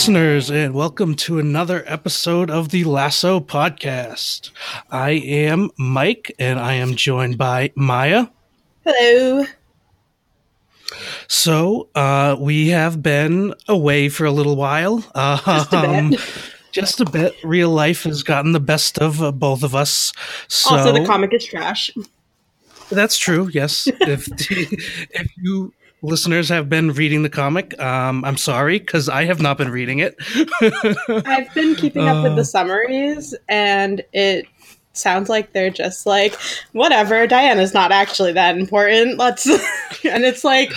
Listeners, and welcome to another episode of the Lasso Podcast. I am Mike, and I am joined by Maia. Hello. So, uh, we have been away for a little while. Uh, Just a bit. um, just a bit. Real life has gotten the best of uh, both of us. So also, the comic is trash. That's true. Yes. if if you listeners have been reading the comic, um, I'm sorry because I have not been reading it. I've been keeping up with Uh. the summaries, and it sounds like they're just like, whatever, Diana's not actually that important. Let's. and it's like,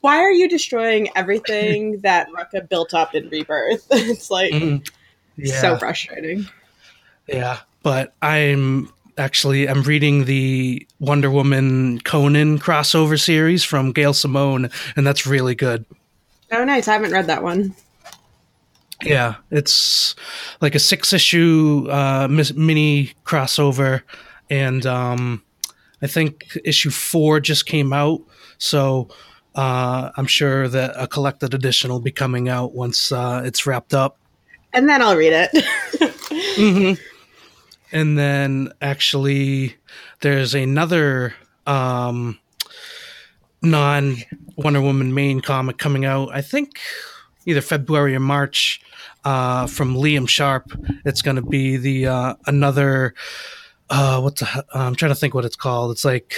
why are you destroying everything that Rucka built up in Rebirth? It's like Mm, yeah. so frustrating. Yeah, but I'm actually I'm reading the Wonder Woman Conan crossover series from Gail Simone, and that's really good. Oh, nice. I haven't read that one. Yeah, it's like a six issue uh, mini crossover, and um, I think issue four just came out, so uh, I'm sure that a collected edition will be coming out once uh, it's wrapped up. And then I'll read it. hmm And then actually, there's another um, non Wonder Woman main comic coming out. I think either February or March uh, from Liam Sharp. It's going to be the uh, another. Uh, what's I'm trying to think what it's called. It's like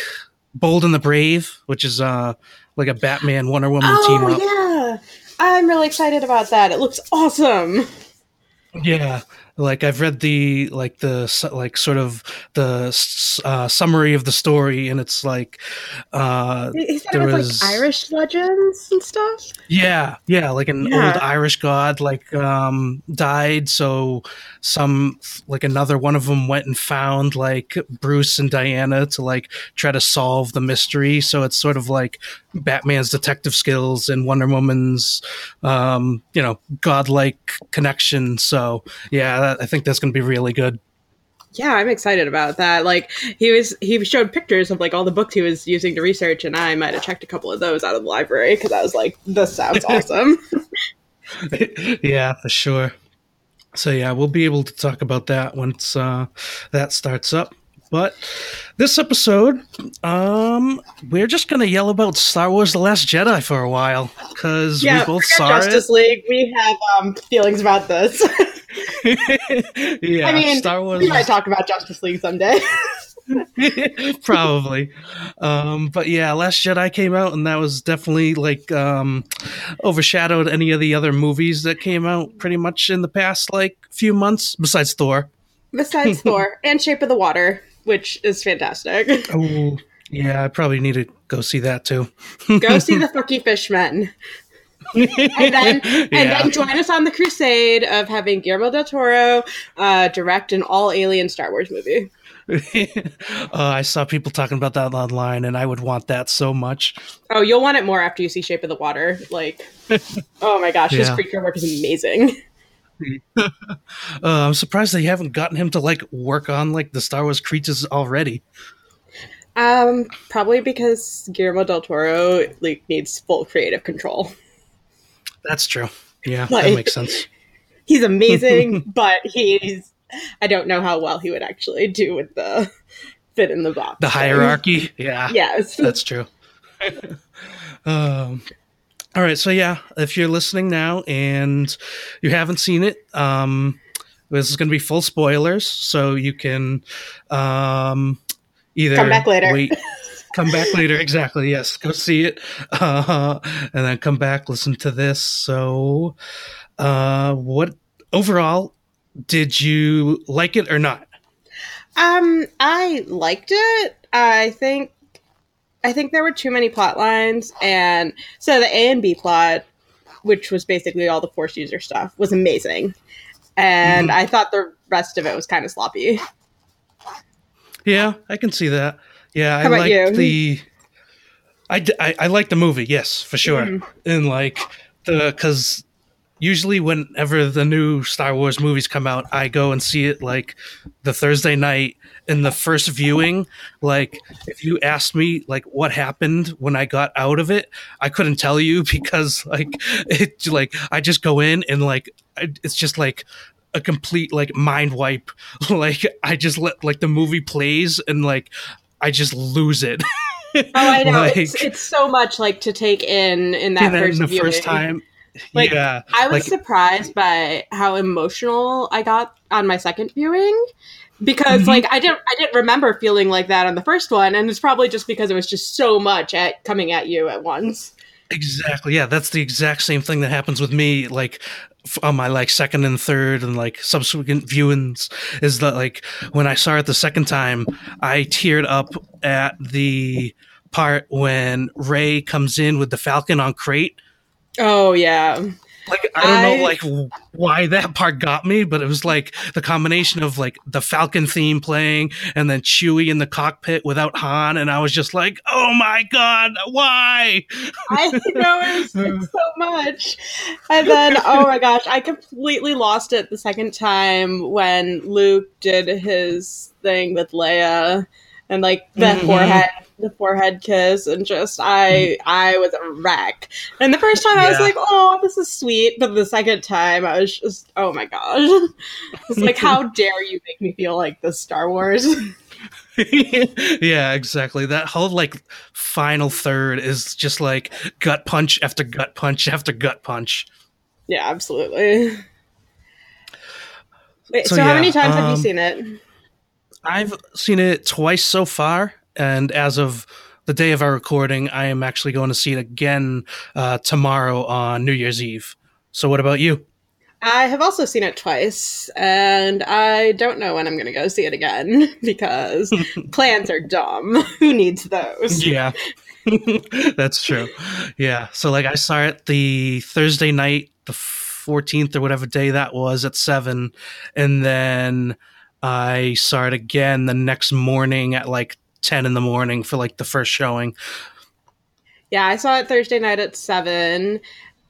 Bold and the Brave, which is uh, like a Batman Wonder Woman team oh, up. yeah. I'm really excited about that. It looks awesome. Yeah, like I've read the like the like sort of the uh, summary of the story, and it's like, uh, Is that There was- like Irish legends and stuff? yeah, yeah, like an Yeah. old Irish god like um died, so some like another one of them went and found like Bruce and Diana to like try to solve the mystery. So it's sort of like Batman's detective skills and Wonder Woman's um you know godlike connection. So yeah, that, I think that's going to be really good. Yeah, I'm excited about that. Like he was, he showed pictures of like all the books he was using to research, and I might have checked a couple of those out of the library because I was like, "This sounds awesome." yeah, for sure. So yeah, we'll be able to talk about that once uh, that starts up. But this episode, um, we're just gonna yell about Star Wars: The Last Jedi for a while because yeah, we both saw Justice League. We have um, feelings about this. yeah, I mean, Star Wars. we might talk about Justice League someday. probably um but yeah last jedi came out and that was definitely like um overshadowed any of the other movies that came out pretty much in the past like few months besides thor Besides Thor and Shape of the Water, which is fantastic. oh yeah i probably need to go see that too Go see the Forky Fishmen. and then and Yeah. then join us on the crusade of having Guillermo del Toro uh, direct an all alien Star Wars movie. uh, I saw people talking about that online, and I would want that so much. Oh, you'll want it more after you see Shape of the Water. Like, oh my gosh, his Yeah. creature work is amazing. Uh, I'm surprised they haven't gotten him to like work on like the Star Wars creatures already. Um, probably because Guillermo del Toro like needs full creative control. That's true. Yeah, Like- that makes sense. He's amazing, but he's I don't know how well he would actually do with the fit in the box. The hierarchy. Yeah, Yes. that's true. um, all right, so yeah, if you're listening now and you haven't seen it, um, this is going to be full spoilers, so you can um, either Come back later. Wait, come back later. Exactly. Yes, go see it, uh, and then come back, listen to this. So, uh, what overall did you like it or not? Um, I liked it. I think I think there were too many plot lines and so the A and B plot, which was basically all the force user stuff, was amazing. And Mhm. I thought the rest of it was kind of sloppy. Yeah, I can see that. Yeah, I How about like you? the. I like the movie, yes, for sure, Mhm. and like the because usually whenever the new Star Wars movies come out, I go and see it like the Thursday night in the first viewing. Like if you asked me like what happened when I got out of it, I couldn't tell you because like it like I just go in and like it's just like a complete like mind wipe. like I just let like the movie plays and like I just lose it. oh, I know. like, it's, it's so much like to take in in that first, the viewing. first time like, yeah, I was like, surprised by how emotional I got on my second viewing because mm-hmm. like I didn't I didn't remember feeling like that on the first one, and it's probably just because it was just so much at coming at you at once. Exactly. Yeah, that's the exact same thing that happens with me. Like on my like second and third and like subsequent viewings is that like when I saw it the second time, I teared up at the part when Rey comes in with the Falcon on Crait Oh yeah. Like I don't I, know like why that part got me, but it was like the combination of like the Falcon theme playing and then Chewie in the cockpit without Han, and I was just like, oh my god, why? I know it so much. And then oh my gosh, I completely lost it the second time when Luke did his thing with Leia and like the mm-hmm. forehead the forehead kiss and just I I was a wreck. And the first time yeah. I was like, oh, this is sweet, but the second time I was just, oh my gosh, it's like, how dare you make me feel like the Star Wars? yeah, exactly. That whole like final third is just like gut punch after gut punch after gut punch. Yeah, absolutely. Wait, so, so yeah, how many times um, have you um, seen it? I've seen it twice so far and as of the day of our recording, I am actually going to see it again uh, tomorrow on New Year's Eve. So, what about you? I have also seen it twice, and I don't know when I'm going to go see it again because plans are dumb. Who needs those? Yeah, that's true. Yeah. So, like, I saw it the Thursday night, the 14th or whatever day that was at 7. And then I saw it again the next morning at like 10 in the morning for like the first showing. Yeah, I saw it Thursday night at 7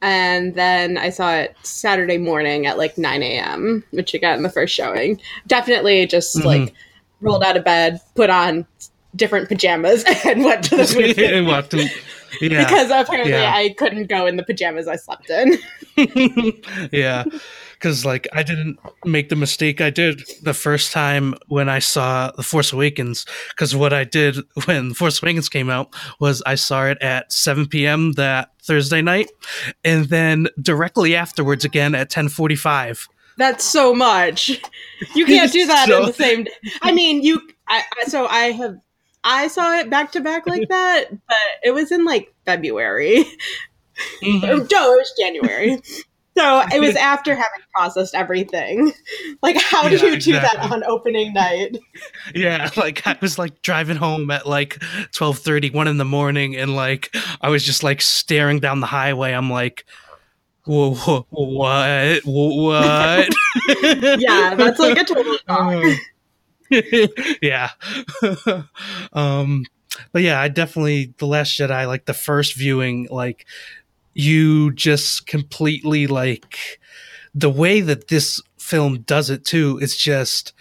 and then I saw it Saturday morning at like 9 a.m., which you got in the first showing. Definitely just mm-hmm. like rolled out of bed, put on different pajamas, and went to the movie. and walked yeah. Because apparently yeah. I couldn't go in the pajamas I slept in. yeah because like I didn't make the mistake I did the first time when I saw The Force Awakens. Because what I did when Force Awakens came out was I saw it at 7 p.m. that Thursday night, and then directly afterwards again at 10:45. That's so much. You can't do that so, in the same. Day. I mean, you. I, so I have. I saw it back to back like that, but it was in like February. Mm-hmm. no, it was January. So it was after having processed everything. Like, how yeah, do you do that on opening night? Yeah, like I was like driving home at like 12 30, 1 in the morning, and like I was just like staring down the highway. I'm like, whoa, whoa what? What? yeah, that's like a total shock. yeah. um, but yeah, I definitely the Last Jedi, like the first viewing, like you just completely like the way that this film does it too it's just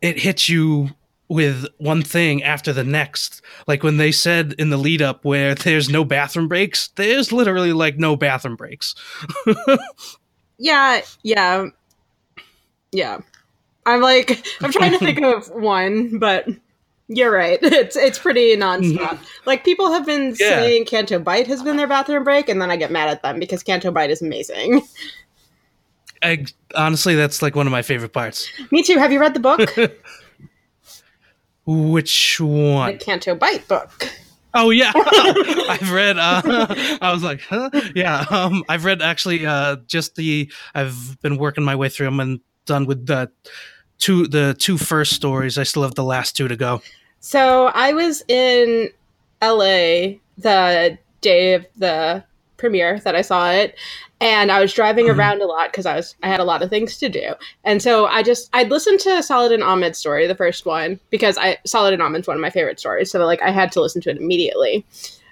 it hits you with one thing after the next. Like when they said in the lead up where there's no bathroom breaks there's literally like no bathroom breaks. Yeah yeah. Yeah. I'm like i'm trying to think of one but you're right. It's it's pretty nonstop. Mm-hmm. Like people have been yeah. saying Canto Bight has been their bathroom break, and then I get mad at them because Canto Bight is amazing. I, honestly, that's like one of my favorite parts. Me too. Have you read the book? Which one? The Canto Bight book. Oh yeah, I've read. Uh, I was like, huh? yeah. Um, I've read actually uh, just the. I've been working my way through them and done with the two the two first stories. I still have the last two to go. So I was in LA the day of the premiere that I saw it, and I was driving mm-hmm. around a lot because I was I had a lot of things to do, and so I just I'd listened to Saladin Ahmed's story, the first one, because I Saladin Ahmed's one of my favorite stories, so like I had to listen to it immediately.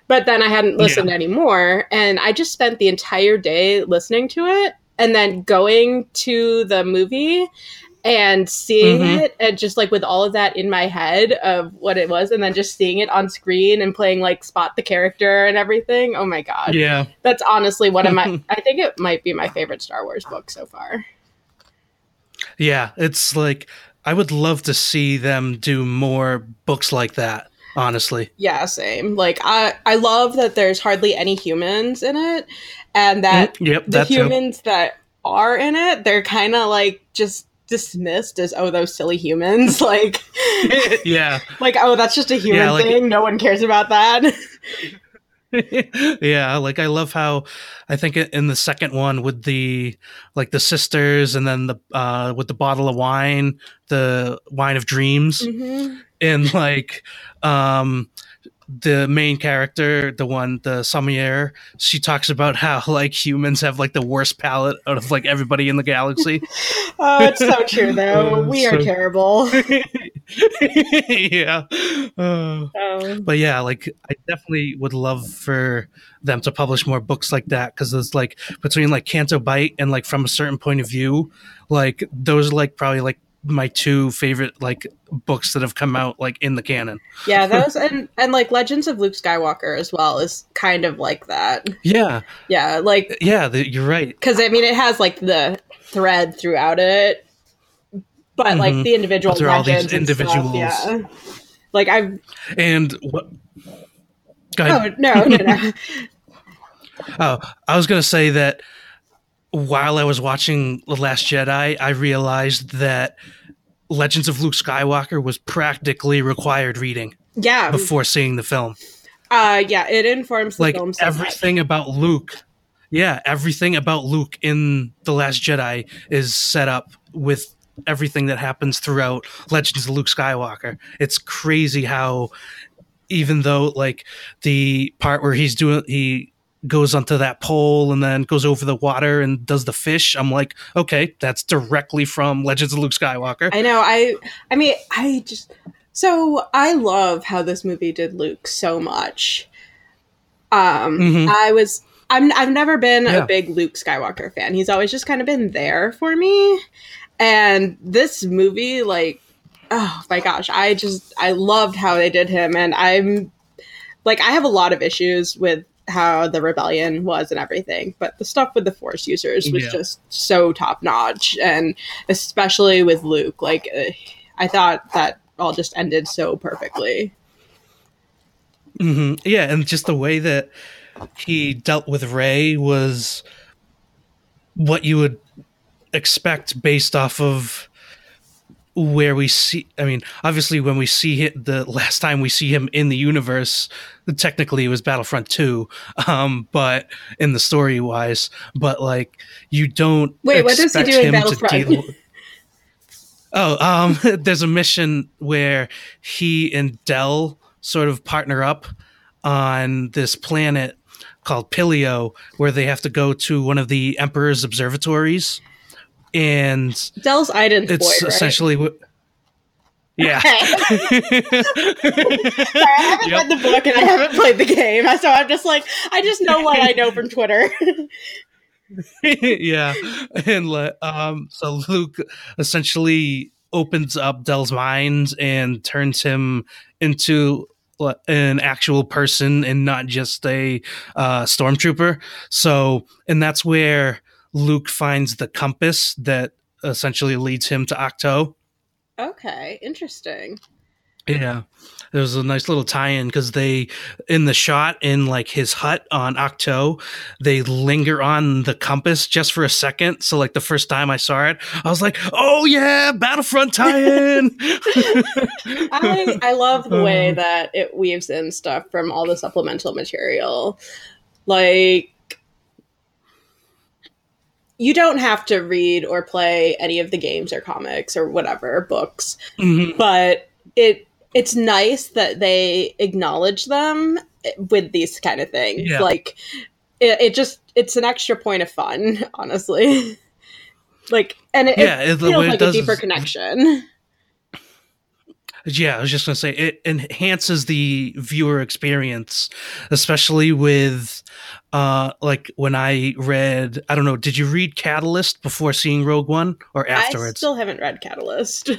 But then I hadn't listened yeah. anymore, and I just spent the entire day listening to it and then going to the movie and seeing Mhm. it and just like with all of that in my head of what it was and then just seeing it on screen and playing like spot the character and everything oh my god Yeah. that's honestly one of my i think it might be my favorite star wars book so far Yeah. It's like I would love to see them do more books like that, honestly. yeah same like i i love that there's hardly any humans in it and that Mm, yep, the that too. humans that are in it they're kind of like just dismissed as oh those silly humans like yeah. like oh that's just a human Yeah, like- thing no one cares about that yeah, like I love how I think in the second one with the like the sisters and then the uh with the bottle of wine, the wine of dreams Mhm. and like um the main character, the one the Sommelier, she talks about how like humans have like the worst palate out of like everybody in the galaxy. oh it's so true though Uh, we are so- terrible yeah. Uh, um, but yeah, like I definitely would love for them to publish more books like that because it's like between like Canto Bight and like from a certain point of view, like those are like probably like my two favorite like books that have come out like in the canon. yeah those and and like legends of luke skywalker as well is kind of like that Yeah, yeah like yeah, the, you're right. because i mean it has like the thread throughout it but like Mhm. the individual But all these and stuff, individuals. yeah like i've And what? Go oh no no no Oh, I was gonna say that while I was watching The Last Jedi, I realized that Legends of Luke Skywalker was practically required reading yeah before seeing the film. uh yeah it informs the Like film so much. everything about Luke, yeah, everything about Luke in The Last Jedi is set up with everything that happens throughout Legends of Luke Skywalker. It's crazy how even though like the part where he's doing he goes onto that pole and then goes over the water and does the fish, I'm like, okay, that's directly from Legends of Luke Skywalker. I know. I I mean, I just so I love how this movie did Luke so much. Um Mhm. I was I'm I've never been Yeah. a big Luke Skywalker fan. He's always just kind of been there for me. And this movie like oh my gosh, I just I loved how they did him and I'm like I have a lot of issues with how the rebellion was and everything, but the stuff with the force users was Yeah. just so top notch and especially with Luke. Like, uh, I thought that all just ended so perfectly. hmm Yeah, and just the way that he dealt with Rey was what you would expect based off of where we see. I mean, obviously, when we see it, the last time we see him in the universe, technically it was Battlefront Two, um, but in the story wise, but like you don't Wait, what does he do in Battlefront? deal- Oh, um, there's a mission where he and Del sort of partner up on this planet called Pillio, where they have to go to one of the Emperor's observatories, and Del's Iden's it's boy, right? essentially what. Yeah. Sorry, I haven't Yep. read the book and I haven't played the game, so I'm just like, I just know what I know from Twitter. yeah, and um, so Luke essentially opens up Del's mind and turns him into an actual person and not just a uh, stormtrooper. So, and that's where Luke finds the compass that essentially leads him to Ahch-To. okay, interesting. Yeah. There's a nice little tie-in because they, in the shot in like his hut on Ahch-To, they linger on the compass just for a second. So like the first time I saw it, I was like, "Oh yeah, Battlefront tie-in!" I I love the way Um, that it weaves in stuff from all the supplemental material. Like you don't have to read or play any of the games or comics or whatever books, Mhm. but it it's nice that they acknowledge them with these kind of things. Yeah. Like it, it just it's an extra point of fun, honestly. like and it, Yeah, it feels it like a deeper connection. Yeah, I was just gonna say it enhances the viewer experience, especially with uh like when I read I don't know, did you read Catalyst before seeing Rogue One or afterwards? I still haven't read Catalyst.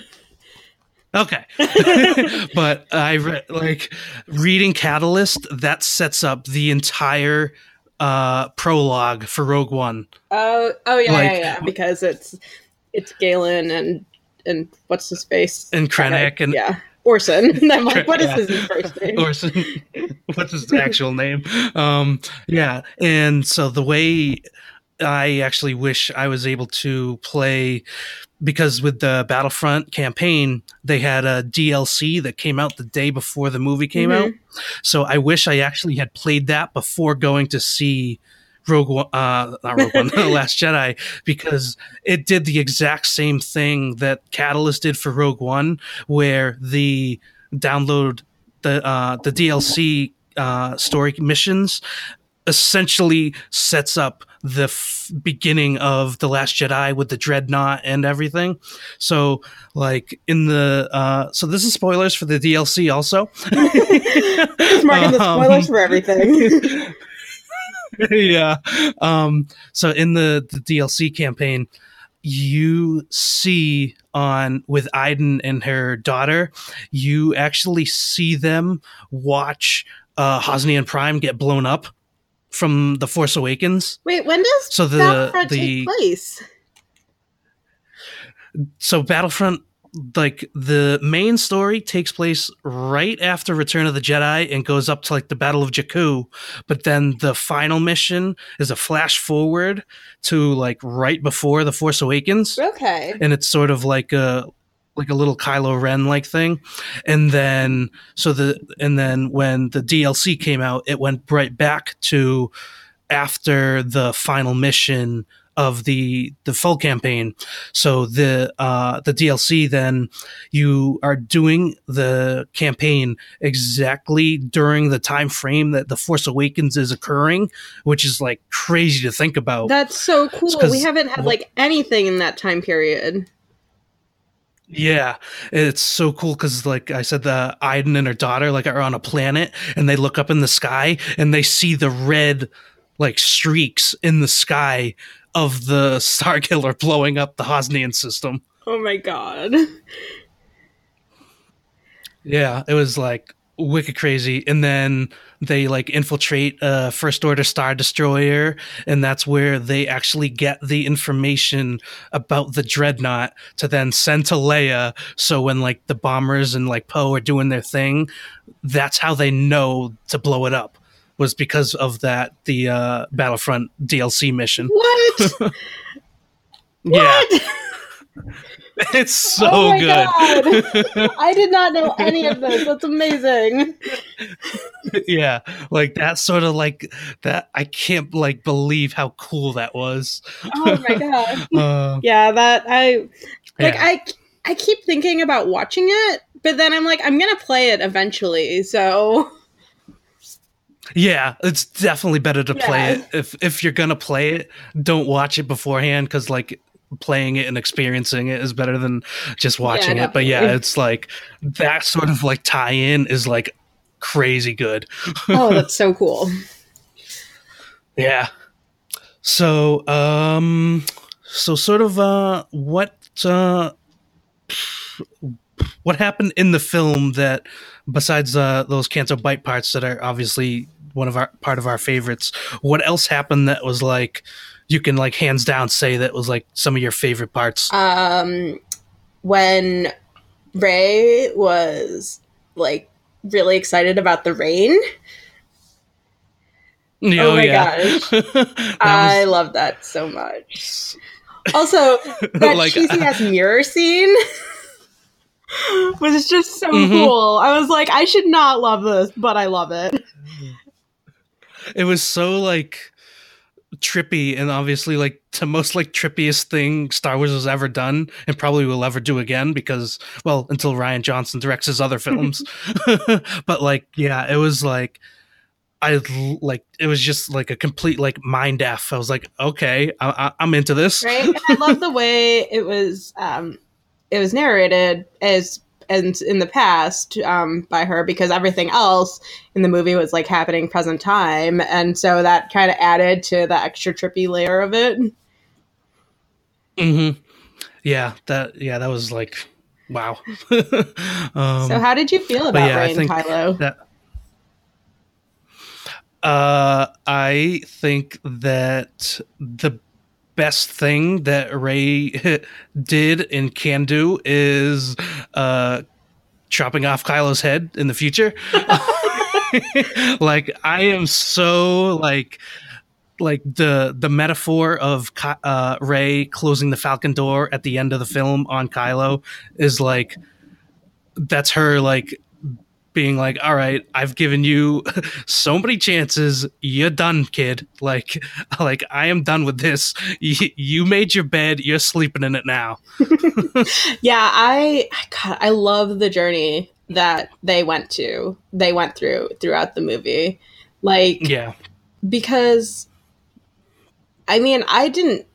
Okay. but I read like reading Catalyst that sets up the entire uh prologue for Rogue One. Oh, oh yeah, Like- yeah, yeah, because it's it's Galen and and what's his face And Krennic and yeah Orson. And I'm like, what is Yeah. his first name? Orson. What's his actual name? Um, yeah, and so the way I actually wish I was able to play because with the Battlefront campaign, they had a DLC that came out the day before the movie came Mhm. out. So I wish I actually had played that before going to see Rogue One, uh, not Rogue One, The Last Jedi, because it did the exact same thing that Catalyst did for Rogue One, where the download the uh, the DLC uh, story missions essentially sets up the f- beginning of the Last Jedi with the dreadnought and everything. So, like in the uh, so this is spoilers for the DLC also. Marking the Um, spoilers for everything. yeah. Um, so in the, the DLC campaign, you see on with Iden and her daughter, you actually see them watch uh Hosnian Prime get blown up from the Force Awakens. Wait, when does So the Battlefront the take place? so Battlefront like the main story takes place right after Return of the Jedi and goes up to like the Battle of Jakku, but then the final mission is a flash forward to like right before the Force Awakens, Okay. and it's sort of like a like a little Kylo Ren like thing, and then so the and then when the DLC came out, it went right back to after the final mission of the the full campaign. So the uh, the DLC then you are doing the campaign exactly during the time frame that the Force Awakens is occurring, which is like crazy to think about. That's so cool. We haven't had like anything in that time period. Yeah, it's so cool because, like I said, the Iden and her daughter like are on a planet, and they look up in the sky and they see the red like streaks in the sky of the Star Killer blowing up the Hosnian system. Oh my god. Yeah, it was like wicked crazy, and then they like infiltrate a First Order Star Destroyer, and that's where they actually get the information about the dreadnought to then send to Leia. So when like the bombers and like Poe are doing their thing, that's how they know to blow it up. Was because of that the uh, Battlefront DLC mission. What? Yeah, it's so Oh my good. I did not know any of this. That's amazing. yeah like that sort of like that i can't like believe how cool that was Oh my god. uh, Yeah, that I like yeah. I I keep thinking about watching it, but then I'm like I'm going to play it eventually. So, yeah it's definitely better to play it. If if you're gonna play it don't watch it beforehand because like playing it and experiencing it is better than just watching it. But yeah it's like that sort of like tie-in is like crazy good. Oh, that's so cool. Yeah. So, um, so sort of, uh, what, uh, what happened in the film that, besides uh, those Canto Bight parts that are obviously one of our part of our favorites, what else happened that was like you can like hands down say that was like some of your favorite parts? Um when Rey was like really excited about the rain. Yeah, oh my gosh, I was, love that so much. Also, that Like, cheesy ass mirror scene was just so Mhm. cool. I was like, I should not love this, but I love it. It was so like trippy and obviously like the most like trippiest thing Star Wars has ever done and probably will ever do again because well until Rian Johnson directs his other films. But like yeah it was like I like it was just like a complete like mind f. I was like okay I, I'm into this. Right? And I love the way it was um it was narrated as and in the past um, by her because everything else in the movie was like happening present time, and so that kind of added to the extra trippy layer of it. hmm Yeah, that yeah, that was like wow. um, so, how did you feel about yeah, think Kylo? that uh, I think that the best thing that Rey did and can do is uh, chopping off Kylo's head in the future. like I am so like like the the metaphor of uh, Rey closing the Falcon door at the end of the film on Kylo is like that's her like being like, all right, I've given you so many chances. You're done, kid. Like, like I am done with this. You, you made your bed. You're sleeping in it now. yeah, I God, I love the journey that they went to. They went through throughout the movie, like Yeah. because I mean, I didn't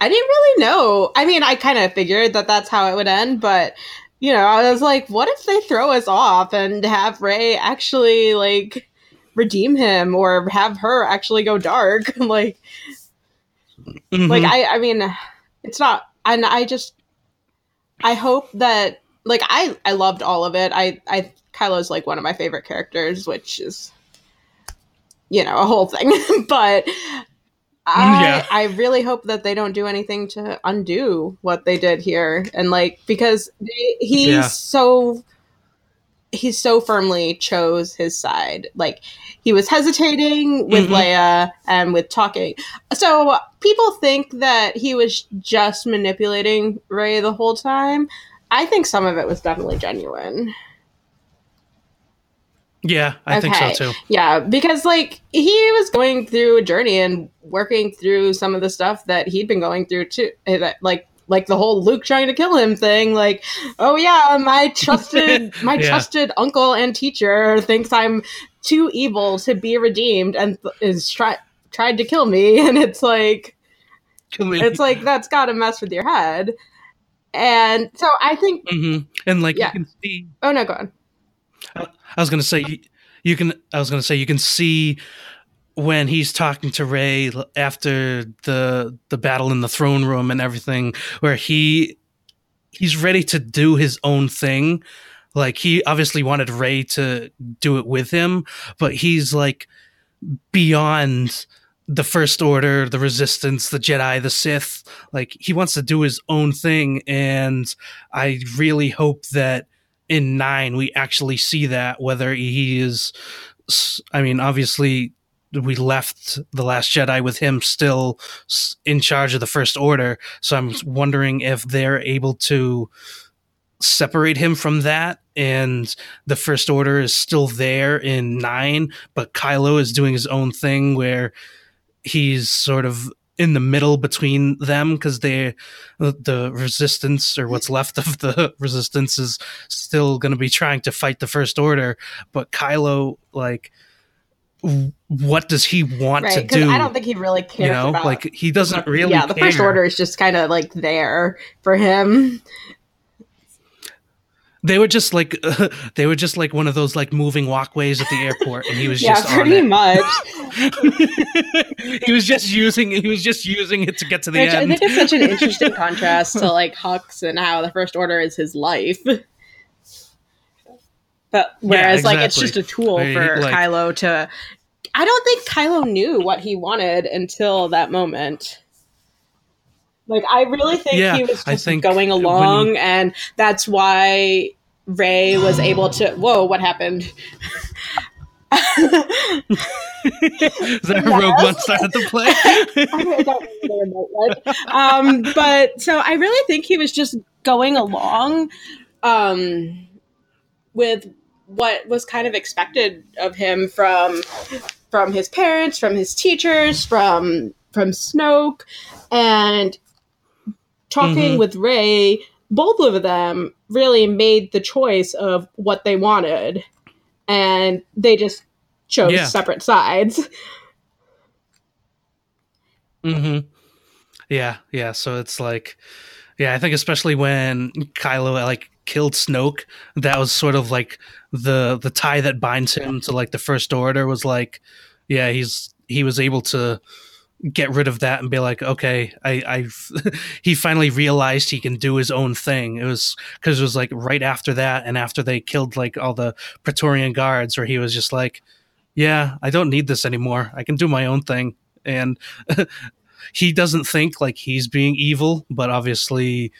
I didn't really know. I mean, I kind of figured that that's how it would end, but you know, I was like, what if they throw us off and have Rey actually like redeem him or have her actually go dark? like Mhm. like I I mean, it's not and I just I hope that like I I loved all of it. I I Kylo's like one of my favorite characters, which is you know, a whole thing. but I Yeah. I really hope that they don't do anything to undo what they did here and like because they, he's Yeah. so he's so firmly chose his side. Like he was hesitating with Mhm. Leia and with talking. So people think that he was just manipulating Rey the whole time. I think some of it was definitely genuine. Yeah, I think so too. Yeah, because like he was going through a journey and working through some of the stuff that he'd been going through too. eh, That like like the whole Luke trying to kill him thing. Like, oh yeah, my trusted my Yeah. trusted uncle and teacher thinks I'm too evil to be redeemed and th- is try tried to kill me. And it's like it's like that's got to mess with your head. And so I think. Mhm. And like Yeah. you can see Oh no, go on. I was gonna say you, you can. I was gonna say you can see when he's talking to Rey after the the battle in the throne room and everything, where he he's ready to do his own thing. Like he obviously wanted Rey to do it with him, but he's like beyond the First Order, the Resistance, the Jedi, the Sith. Like he wants to do his own thing, and I really hope that in nine we actually see that whether he is i mean obviously we left the last jedi with him still in charge of the first order. So i'm wondering if they're able to separate him from that and the first order is still there in 9 but kylo is doing his own thing where he's sort of in the middle between them because they the resistance or what's left of the resistance is still going to be trying to fight the first order but kylo like what does he want Right, to do? I don't think he really cares you know about like he doesn't really yeah the first order is just kind of like there for him they were just like they were just like one of those like moving walkways at the airport and he was yeah just pretty on it. much. He was just using he was just using it to get to the which i end. think is such an interesting contrast to like hux and how the first order is his life. But whereas like it's just a tool he, for like- kylo to i don't think kylo knew what he wanted until that moment like i really think Yeah, he was just going along and that's why rey was able to whoa what happened? Is that a rogue one started to play? I don't know the was. Um, but so I really think he was just going along um, with what was kind of expected of him from from his parents, from his teachers, from from Snoke, and talking Mhm. with Rey. Both of them really made the choice of what they wanted, and they just chose Yeah. separate sides. hmm Yeah, yeah. So it's like, yeah, I think especially when Kylo like killed Snoke, that was sort of like the the tie that binds him to like the First Order was like, yeah, he's he was able to get rid of that and be like, okay, I, I've he finally realized he can do his own thing. It was because it was like right after that and after they killed like all the Praetorian guards, where he was just like, yeah, I don't need this anymore. I can do my own thing, and he doesn't think like he's being evil, but obviously.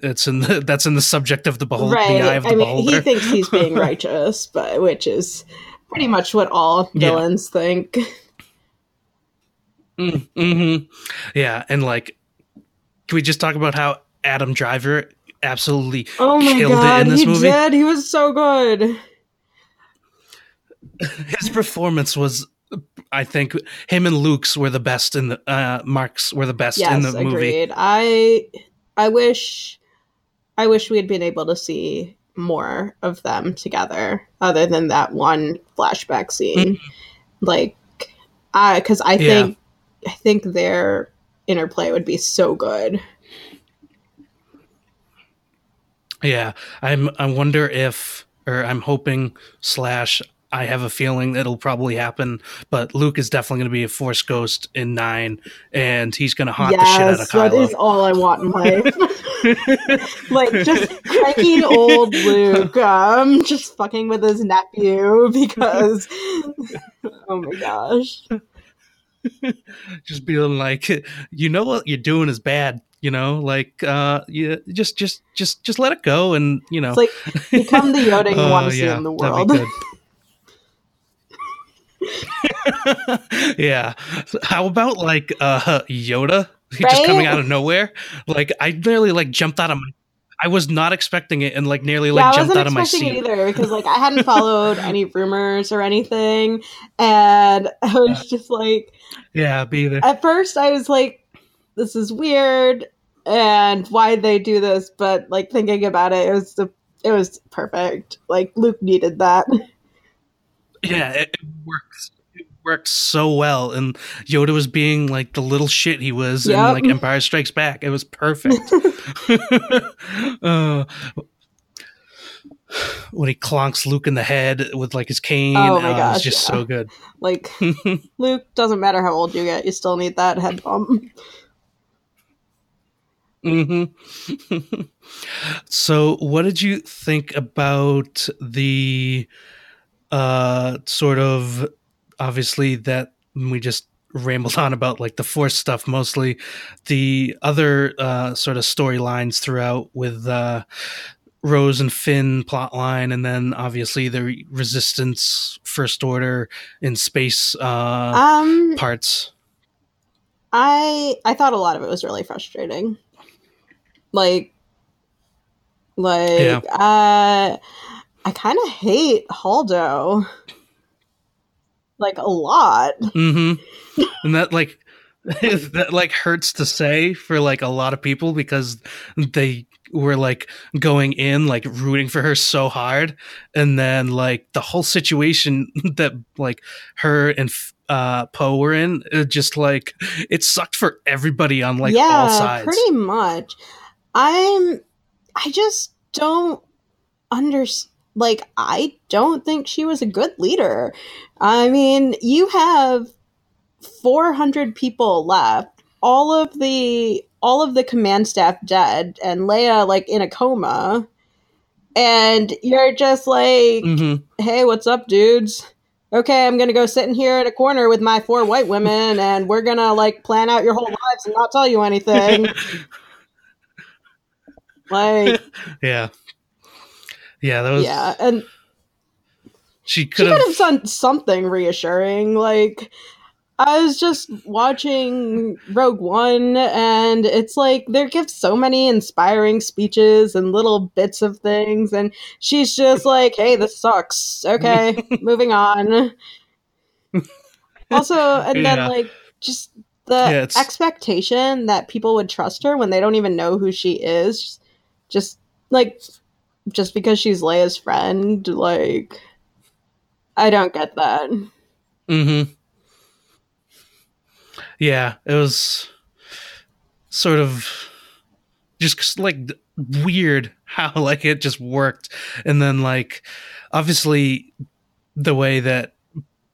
It's in the that's in the subject of the behold right. the eye of the I mean, beholder. he thinks he's being righteous, but which is pretty much what all Yeah. villains think. hmm Yeah, and like, can we just talk about how Adam Driver absolutely Oh my killed god, it in this he movie? did. He was so good. His performance was, I think, him and Luke's were the best in the uh, Mark's were the best in Yes, the movie. agreed. I I wish I wish we had been able to see more of them together, other than that one flashback scene. Like, I because I Mm-hmm. Yeah. think I think their interplay would be so good. Yeah, I'm. I wonder if, or I'm hoping slash. I have a feeling it'll probably happen, but Luke is definitely going to be a Force ghost in nine, and he's going to haunt the shit out of yes, that Kylo. is all I want in life. like just cranky old Luke, um, just fucking with his nephew because oh my gosh. just being like, you know what you're doing is bad. You know, like, uh, you just, just, just, just let it go, and you know, It's like become the Yoda you Oh, want to see in the world. yeah. How about like uh Yoda He just coming out of nowhere? Like I literally like jumped out of my I was not expecting it and like nearly like yeah, jumped out of my expecting seat. it either because like I hadn't followed any rumors or anything, and I was just like, Yeah, be there. at first I was like, this is weird, and why they do this, but like thinking about it, it was the it was perfect. Like Luke needed that. Yeah, it, it works. Worked so well, and Yoda was being like the little shit he was in like Empire Strikes Back. It was perfect. uh, when he clonks Luke in the head with like his cane, Oh my uh, it was just yeah. so good. Like Luke doesn't matter how old you get, you still need that head bump. hmm so, what did you think about the uh sort of obviously that we just rambled on about like the force stuff mostly the other uh sort of storylines throughout with uh Rose and Finn plotline, and then obviously the Resistance First Order in space uh, Um, parts. I I thought a lot of it was really frustrating. Like like Yeah. uh I kind of hate Haldo. Like a lot. Mm hmm and that like that like hurts to say for like a lot of people because they were like going in like rooting for her so hard and then like the whole situation that like her and uh poe were in it just like it sucked for everybody on like all sides Yeah, pretty much. I'm I just don't understand like I don't think she was a good leader. I mean, you have 400 people left. All of the all of the command staff dead and Leia like in a coma. And you're just like, hmm "Hey, what's up, dudes?" Okay, I'm gonna go sit in here in a corner with my four white women, and we're gonna like plan out your whole lives and not tell you anything. like, yeah yeah that was yeah, and she could have done something reassuring. Like, I was just watching Rogue One, and it's like there gives so many inspiring speeches and little bits of things, and she's just like, "Hey, this sucks. Okay, moving on." Also, and Yeah. then like just the Yeah, expectation that people would trust her when they don't even know who she is, just like just because she's Leia's friend, like I don't get that. hmm Yeah, it was sort of just like weird how like it just worked and then like obviously the way that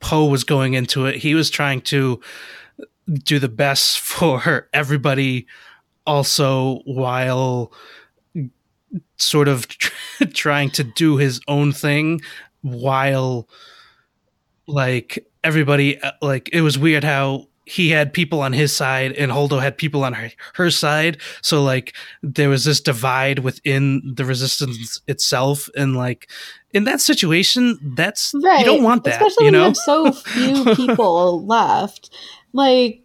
Poe was going into it he was trying to do the best for everybody also while sort of trying to do his own thing while like everybody uh, like it was weird how he had people on his side and Holdo had people on her, her side. So like there was this divide within the resistance itself. And like in that situation, that's right. you don't want that. Especially you know? when you have so few people left. Like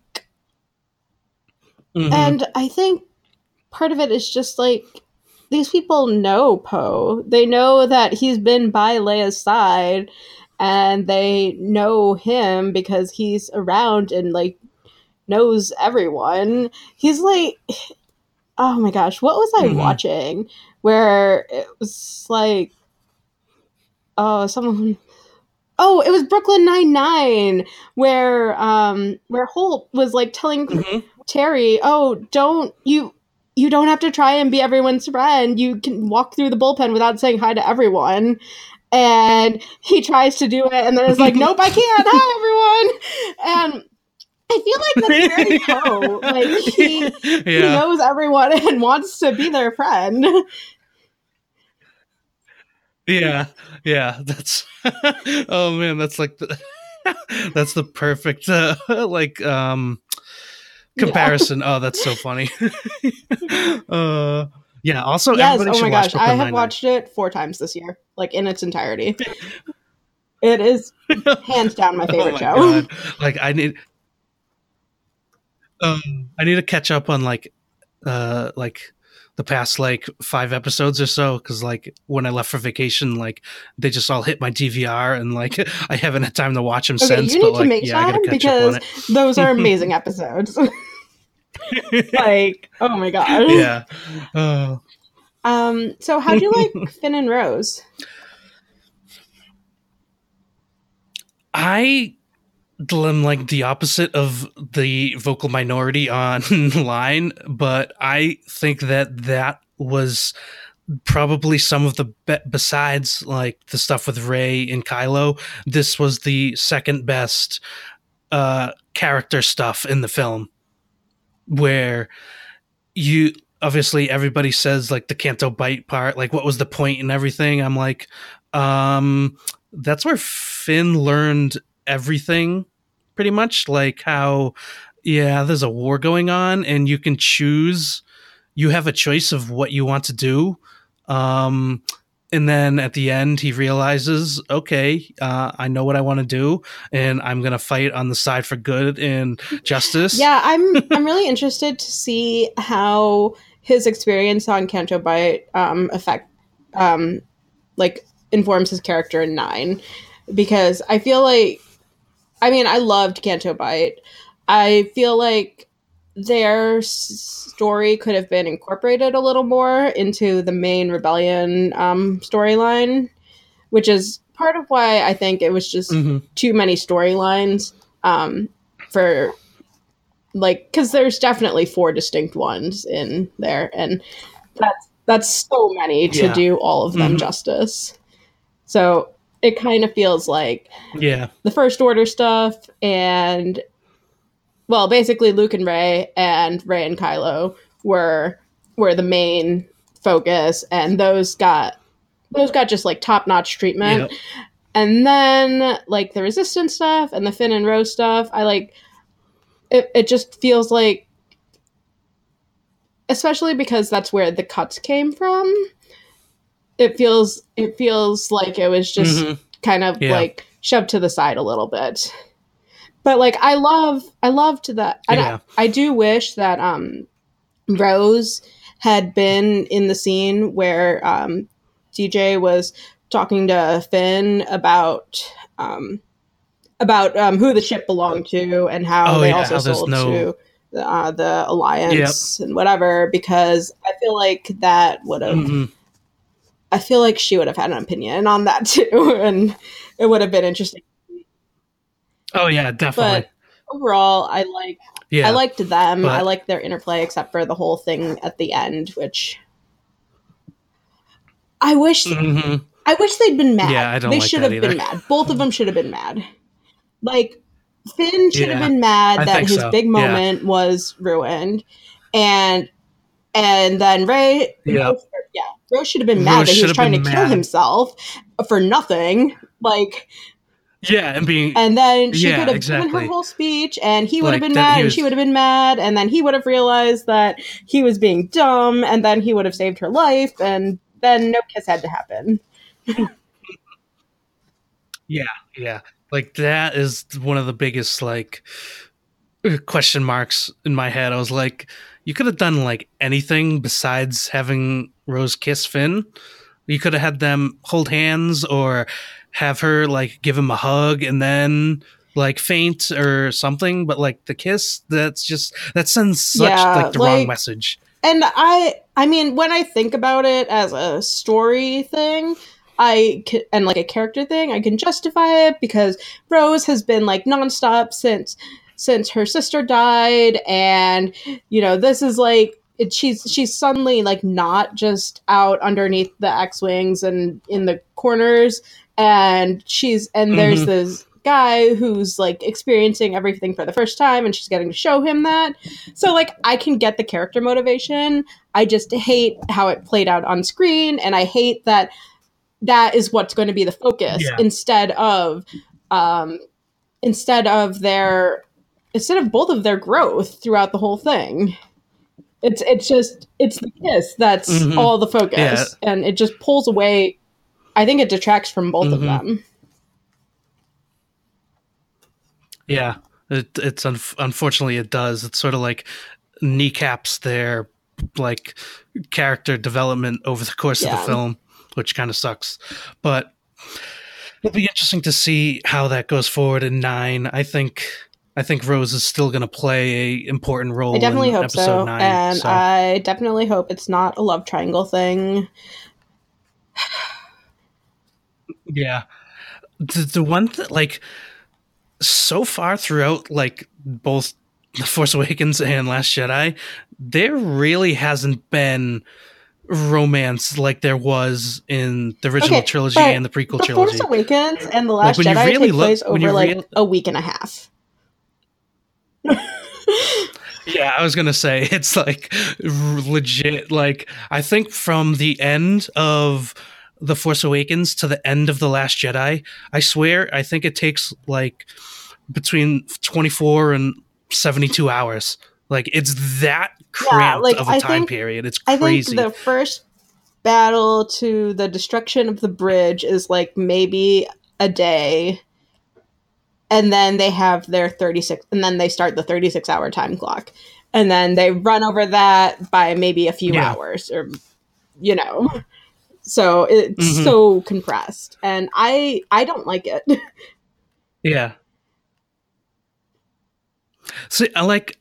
mm-hmm. and I think part of it is just like these people know Poe. They know that he's been by Leia's side and they know him because he's around and like knows everyone. He's like oh my gosh, what was I mm-hmm. watching where it was like oh someone Oh, it was Brooklyn Nine Nine, where um where Holt was like telling mm-hmm. Terry, "Oh, don't you you don't have to try and be everyone's friend. You can walk through the bullpen without saying hi to everyone." and he tries to do it and then it's like nope i can't hi everyone and I feel like that's very Poe. Like he, yeah. he knows everyone and wants to be their friend. Yeah, yeah. That's oh man, that's like the that's the perfect uh, like um comparison. Yeah. Oh, that's so funny. uh yeah. Also, yes. oh my gosh, I have watched it four times this year, like in its entirety. it is hands down my favorite oh my show. God. Like I need, um, I need to catch up on like, uh, like the past like five episodes or so because like when I left for vacation, like they just all hit my DVR and like I haven't had time to watch them okay, since. You need but, to like, make yeah, time because those are amazing episodes. like, oh my god. Yeah. Uh, um. So, how do you like Finn and Rose? I am like the opposite of the vocal minority online, but I think that that was probably some of the be- besides like the stuff with Rey and Kylo. This was the second best uh character stuff in the film where you obviously everybody says like the Canto Bight part, like what was the point and everything. I'm like, um, that's where Finn learned everything pretty much. Like how, yeah, there's a war going on and you can choose, you have a choice of what you want to do. Um, and then at the end he realizes okay uh, i know what i want to do and i'm gonna fight on the side for good and justice. Yeah i'm i'm really interested to see how his experience on canto bight um affect um like informs his character in nine. Because i feel like i mean i loved canto bight i feel like their story could have been incorporated a little more into the main rebellion um, storyline, which is part of why I think it was just mm-hmm. too many storylines um, for like because there's definitely four distinct ones in there, and that's that's so many to yeah. do all of them mm-hmm. justice. So it kind of feels like yeah the first order stuff and well, basically Luke and Rey and Rey and Kylo were were the main focus, and those got those got just like top notch treatment. Yep. And then like the resistance stuff and the Finn and Rose stuff, I like it. It just feels like, especially because that's where the cuts came from. It feels it feels like it was just mm-hmm. kind of yeah. like shoved to the side a little bit but like I love I loved that. Yeah. I, I do wish that um Rose had been in the scene where um DJ was talking to Finn about um about um who the ship belonged to and how oh, they yeah, also how sold no... to the, uh, the alliance yep. and whatever because I feel like that would have mm-hmm. I feel like she would have had an opinion on that too and it would have been interesting Oh yeah, definitely. But overall, I like. Yeah, I liked them. But, I liked their interplay, except for the whole thing at the end, which. I wish hmm I wish they'd been mad. Yeah, I don't know. they like should have been mad. Both of them should have been mad. Like Finn should have been mad that his so. big Yeah. moment was ruined, and and then Rey, Yeah. Rose- yeah, Rose should have been mad Rose that he was trying to been kill himself for nothing. Like, Yeah, and being and then she Yeah, could have given her whole speech, and he would have been mad, he and she would have been mad, and then he would have realized that he was being dumb, and then he would have saved her life, and then no kiss had to happen. Yeah, yeah, like that is one of the biggest like question marks in my head. I was like, you could have done like anything besides having Rose kiss Finn. You could have had them hold hands or have her like give him a hug and then like faint or something. But like the kiss, that's just that sends such Yeah, like the like- wrong message. and i i mean when i think about it as a story thing i can, and like a character thing i can justify it because rose has been like nonstop since since her sister died and you know this is like it, she's she's suddenly like not just out underneath the x-wings and in the corners and she's and there's Mhm. this guy who's like experiencing everything for the first time and she's getting to show him that so like I can get the character motivation. I just hate how it played out on screen and I hate that that is what's going to be the focus Yeah. instead of um instead of their instead of both of their growth throughout the whole thing. It's it's just it's the kiss that's Mhm. all the focus Yeah. and it just pulls away I think it detracts from both of Mhm. them. Yeah, it, it's un- unfortunately it does. It's sort of like kneecaps their like character development over the course of the film, which kind of sucks. But it'll be interesting to see how that goes forward in nine. I think I think Rose is still going to play a important role. I definitely in hope episode so. nine. and so. I definitely hope it's not a love triangle thing. Yeah. The, the one that, like, so far throughout, like, both The Force Awakens and Last Jedi, there really hasn't been romance like there was in the original Okay, trilogy and the prequel the trilogy. Force Awakens and The Last you Jedi really take look- place over like real- a week and a half. Yeah, I was gonna say it's like r- legit. Like I think from the end of the Force Awakens to the end of the Last Jedi, I swear I think it takes like between twenty four and seventy two hours. Like it's that cramped like, of a I time think- period. It's I think crazy. the first battle to the destruction of the bridge is like maybe a day. And then they have their 36 and then they start the 36 hour time clock. And then they run over that by maybe a few Yeah. hours or you know. So it's Mhm. so compressed and I I don't like it. Yeah. See, I like,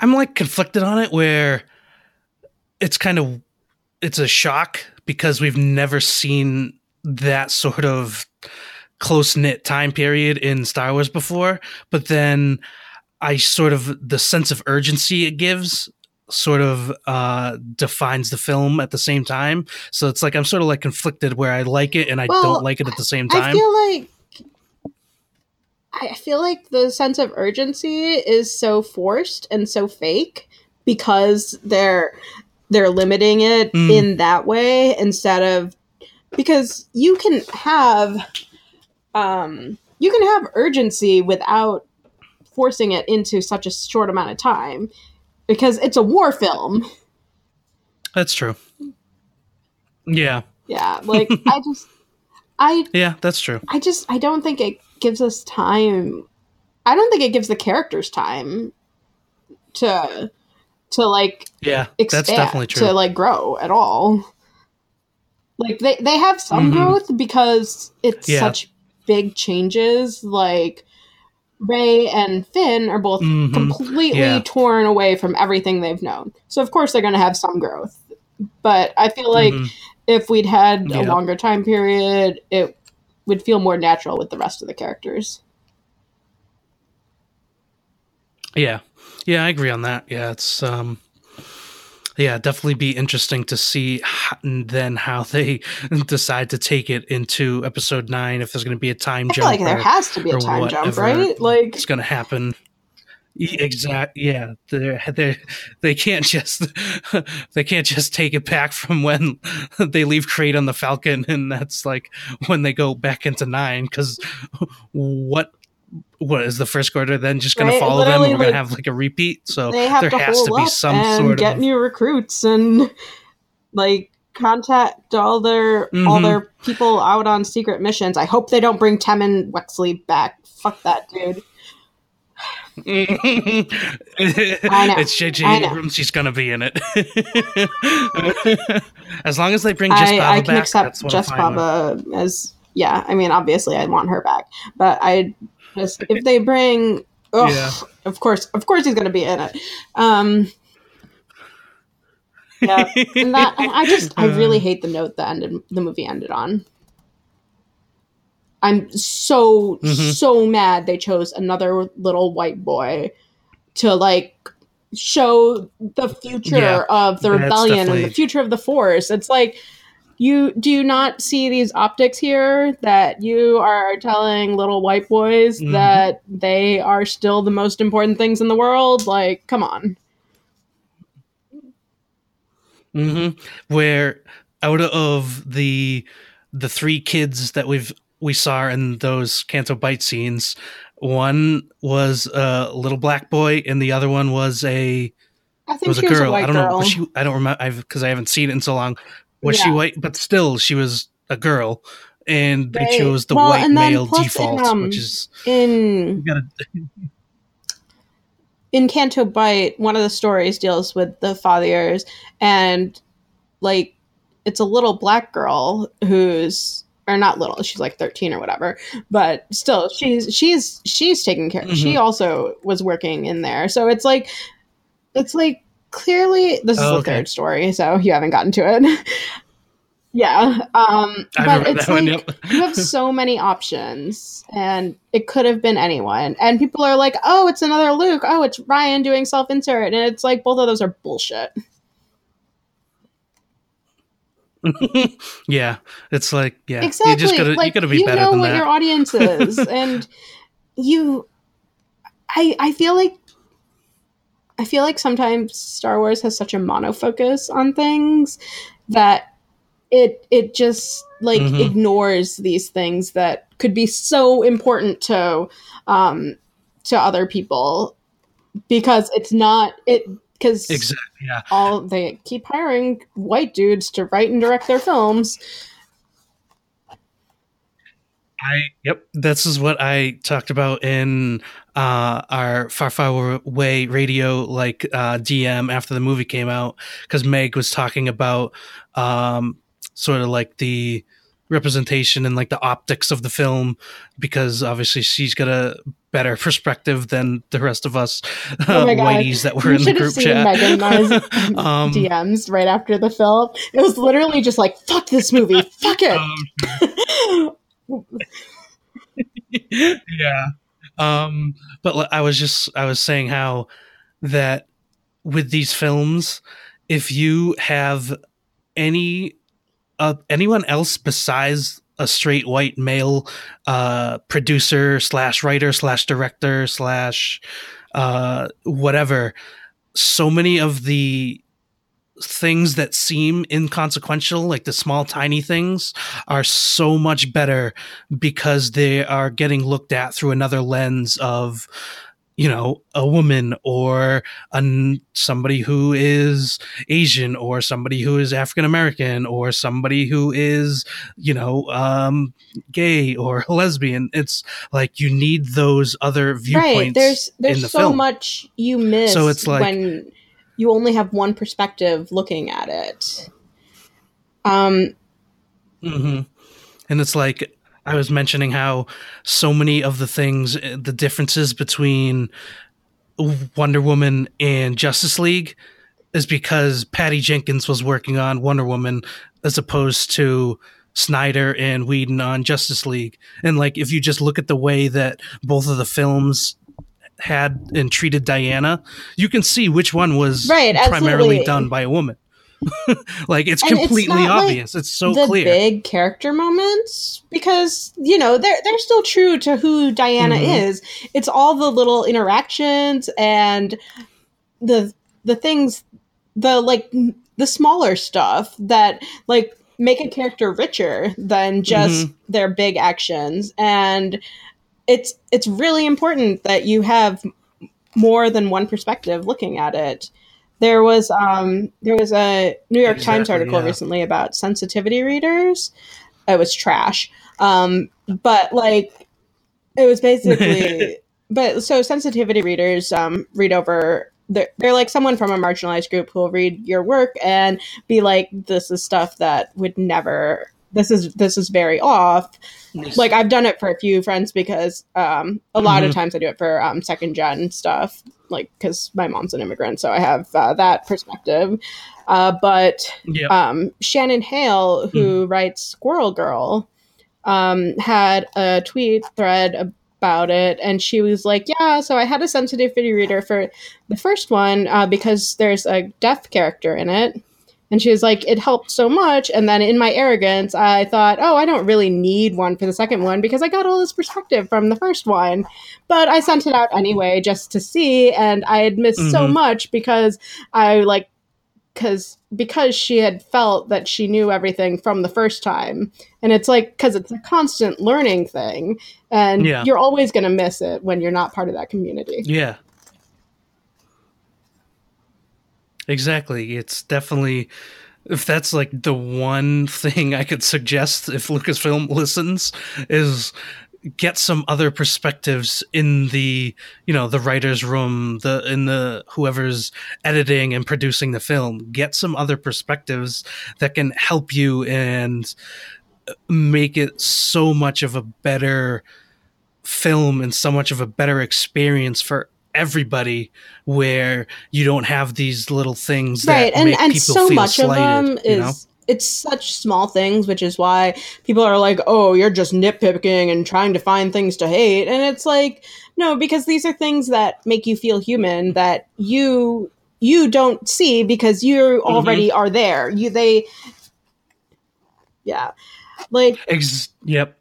I'm like conflicted on it where it's kind of, it's a shock because we've never seen that sort of close knit time period in Star Wars before. But then I sort of, the sense of urgency it gives sort of uh defines the film at the same time. So it's like i'm sort of like conflicted where i like it and i Well, don't like it at the same time. I feel like I feel like the sense of urgency is so forced and so fake because they're they're limiting it Mm. in that way instead of because you can have um you can have urgency without forcing it into such a short amount of time because it's a war film. that's true yeah Yeah, like I just I Yeah, that's true. I just I don't think it gives us time. I don't think it gives the characters time to to like Yeah, expand that's definitely true. to like grow at all. Like they they have some Mhm. growth because it's Yeah. such big changes. Like Rey and Finn are both Mhm. completely Yeah. torn away from everything they've known. So of course they're going to have some growth. But I feel like Mhm. if we'd had a longer time period, it would feel more natural with the rest of the characters. Yeah, yeah, I agree on that. Yeah, it's um, yeah, definitely be interesting to see how, then how they decide to take it into episode nine. If there's going to be a time jump, like there or- has to be a time jump, right? Like it's going to happen. Exactly. Yeah, they they they can't just they can't just take it back from when they leave Crait on the Falcon, and that's like when they go back into nine. Because what what is the first order then just going Right, to follow them? literally, We're going to have like a repeat. So there to has to be some and sort get of new recruits and like contact all their all Mhm. their people out on secret missions. I hope they don't bring Temmin Wexley back. Fuck that dude. it's JJ. Abrams. He's gonna be in it. as long as they bring Jess I, Pava I can back, accept Jess with. As yeah. I mean, obviously, I want her back, but I if they bring, ugh, Yeah. of course, of course, he's going to be in it. Um, yeah, and that and I just I really hate the note that ended the movie ended on. I'm so Mhm. so mad they chose another little white boy to like show the future Yeah, of the rebellion and the future of the force. It's like you do you not see these optics here that you are telling little white boys Mhm. that they are still the most important things in the world? Like, come on. hmm Where out of the the three kids that we've we saw in those Canto Bight scenes, one was a little black boy, and the other one was a I think was a she was a girl. I don't know. girl. Was she, I don't remember I've because I haven't seen it in so long. Was she white? But still, she was a girl, and they Right. chose the Well, white male plus in, default, um, which is in in Canto Bight, one of the stories deals with the fathiers, and like it's a little black girl who's or not little, she's like thirteen or whatever, but still she's she's she's taking care. Of. She also was working in there, so it's like it's like clearly this is Oh, the okay. third story, so you haven't gotten to it. yeah, um, but it's that one. like Yep. you have so many options and it could have been anyone and people are like oh it's another luke oh it's rian doing self-insert and it's like both of those are bullshit yeah, it's like yeah, exactly you just gotta like you gotta be you better know than what that. your audience is and you i i feel like i feel like sometimes star wars has such a monofocus on things that it it just like Mhm. ignores these things that could be so important to um to other people because it's not it because Exactly. Yeah. all they keep hiring white dudes to write and direct their films I yep. This is what I talked about in uh, our Far Far Away radio like uh, DM after the movie came out because Meg was talking about um, sort of like the representation and like the optics of the film because obviously she's got a better perspective than the rest of us Oh uh, God. whiteies that were you in the group chat. Megan Um, DMs right after the film. It was literally just like, fuck this movie, fuck it. um, yeah um but i was just i was saying how that with these films if you have any uh, anyone else besides a straight white male uh producer slash writer slash director slash uh whatever so many of the things that seem inconsequential like the small tiny things are so much better because they are getting looked at through another lens of you know a woman or an, somebody who is asian or somebody who is african american or somebody who is you know um gay or lesbian it's like you need those other viewpoints right. There's there's the so film. much you miss So it's like- when you only have one perspective looking at it. Um hmm And it's like I was mentioning how so many of the things, uh, the differences between Wonder Woman and Justice League is because Patty Jenkins was working on Wonder Woman as opposed to Snyder and Whedon on Justice League. And like if you just look at the way that both of the films had and treated Diana, you can see which one was Right, primarily done by a woman. like it's And it's completely like obvious. it's so the clear. big character moments because you know they're they're still true to who Diana Mhm. is. It's all the little interactions and the the things the like the smaller stuff that like make a character richer than just Mm-hmm. their big actions and it's it's really important that you have more than one perspective looking at it. There was um there was a new york times article yeah. recently about sensitivity readers. It was trash. Um but like it was basically but so sensitivity readers um read over they're, they're like someone from a marginalized group who will read your work and be like this is stuff that would never this is this is very off like I've done it for a few friends because um, a lot of Mhm. times I do it for um, second gen stuff, like because my mom's an immigrant, so I have uh, that perspective. Uh, but yeah. um, Shannon Hale, who writes Squirrel Girl, um, had a tweet thread about it, and she was like, "Yeah, so I had a sensitivity reader for the first one uh, because there's a deaf character in it." And she was like, it helped so much. And then in my arrogance, I thought, oh, I don't really need one for the second one because I got all this perspective from the first one. But I sent it out anyway just to see. And I had missed so Mhm. much because I like, because because she had felt that she knew everything from the first time and it's like because it's a constant learning thing and Yeah. you're always going to miss it when you're not part of that community Yeah. Exactly. It's definitely if that's like the one thing I could suggest if Lucasfilm listens is get some other perspectives in the you know the writers room the in the whoever's editing and producing the film get some other perspectives that can help you and uh, make it so much of a better film and so much of a better experience for everybody where you don't have these little things that right and make and people so feel much of slighted, them you is know? it's such small things which is why people are like oh you're just nitpicking and trying to find things to hate and it's like no because these are things that make you feel human that you you don't see because you Mm-hmm. already are there you they yeah like Ex- yep.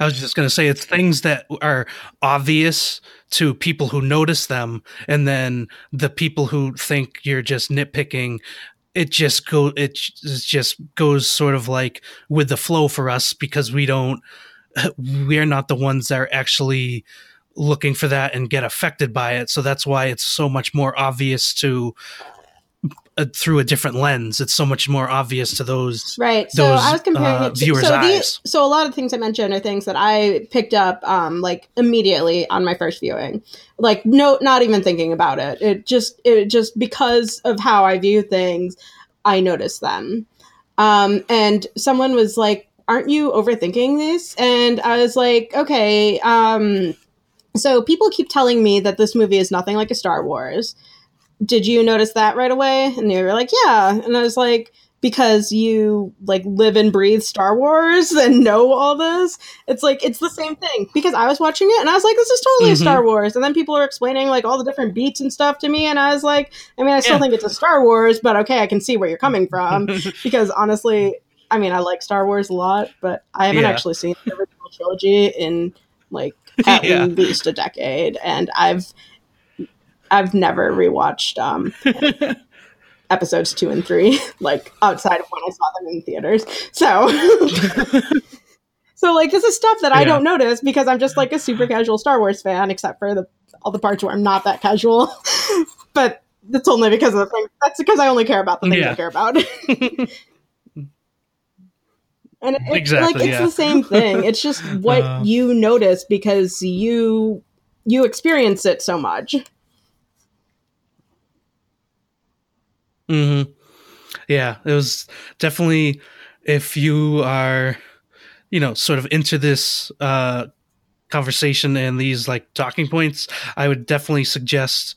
I was just going to say it's things that are obvious to people who notice them, and then the people who think you're just nitpicking. It just go. It just goes sort of like with the flow for us because we don't. We're not the ones that are actually looking for that and get affected by it. So that's why it's so much more obvious to uh, through a different lens. It's so much more obvious to those Right. So those, I was comparing uh, it to viewers' so, eyes. so a lot of things I mentioned are things that I picked up um like immediately on my first viewing. Like no not even thinking about it. It just it just because of how I view things, I noticed them. Um and someone was like, "Aren't you overthinking this?" And I was like, "Okay, um so people keep telling me that this movie is nothing like a Star Wars. Did you notice that right away? And they were like, yeah. And I was like, because you like live and breathe Star Wars and know all this. It's like it's the same thing. Because I was watching it and I was like, this is totally Mhm. a Star Wars. And then people are explaining like all the different beats and stuff to me, and I was like, I mean, I still Yeah. think it's a Star Wars, but okay, I can see where you're coming from. because honestly, I mean, I like Star Wars a lot, but I haven't Yeah. actually seen the original trilogy in like at Yeah. least a decade, and I've I've never rewatched um, episodes two and three, like outside of when I saw them in theaters. So, so like this is stuff that I Yeah. don't notice because I'm just like a super casual Star Wars fan, except for the all the parts where I'm not that casual. but that's only because of the thing. That's because I only care about the things Yeah. I care about. And it, Exactly, like it's yeah. the same thing. It's just what Uh. you notice because you you experience it so much. Hmm Yeah, it was definitely if you are, you know, sort of into this uh, conversation and these like talking points, I would definitely suggest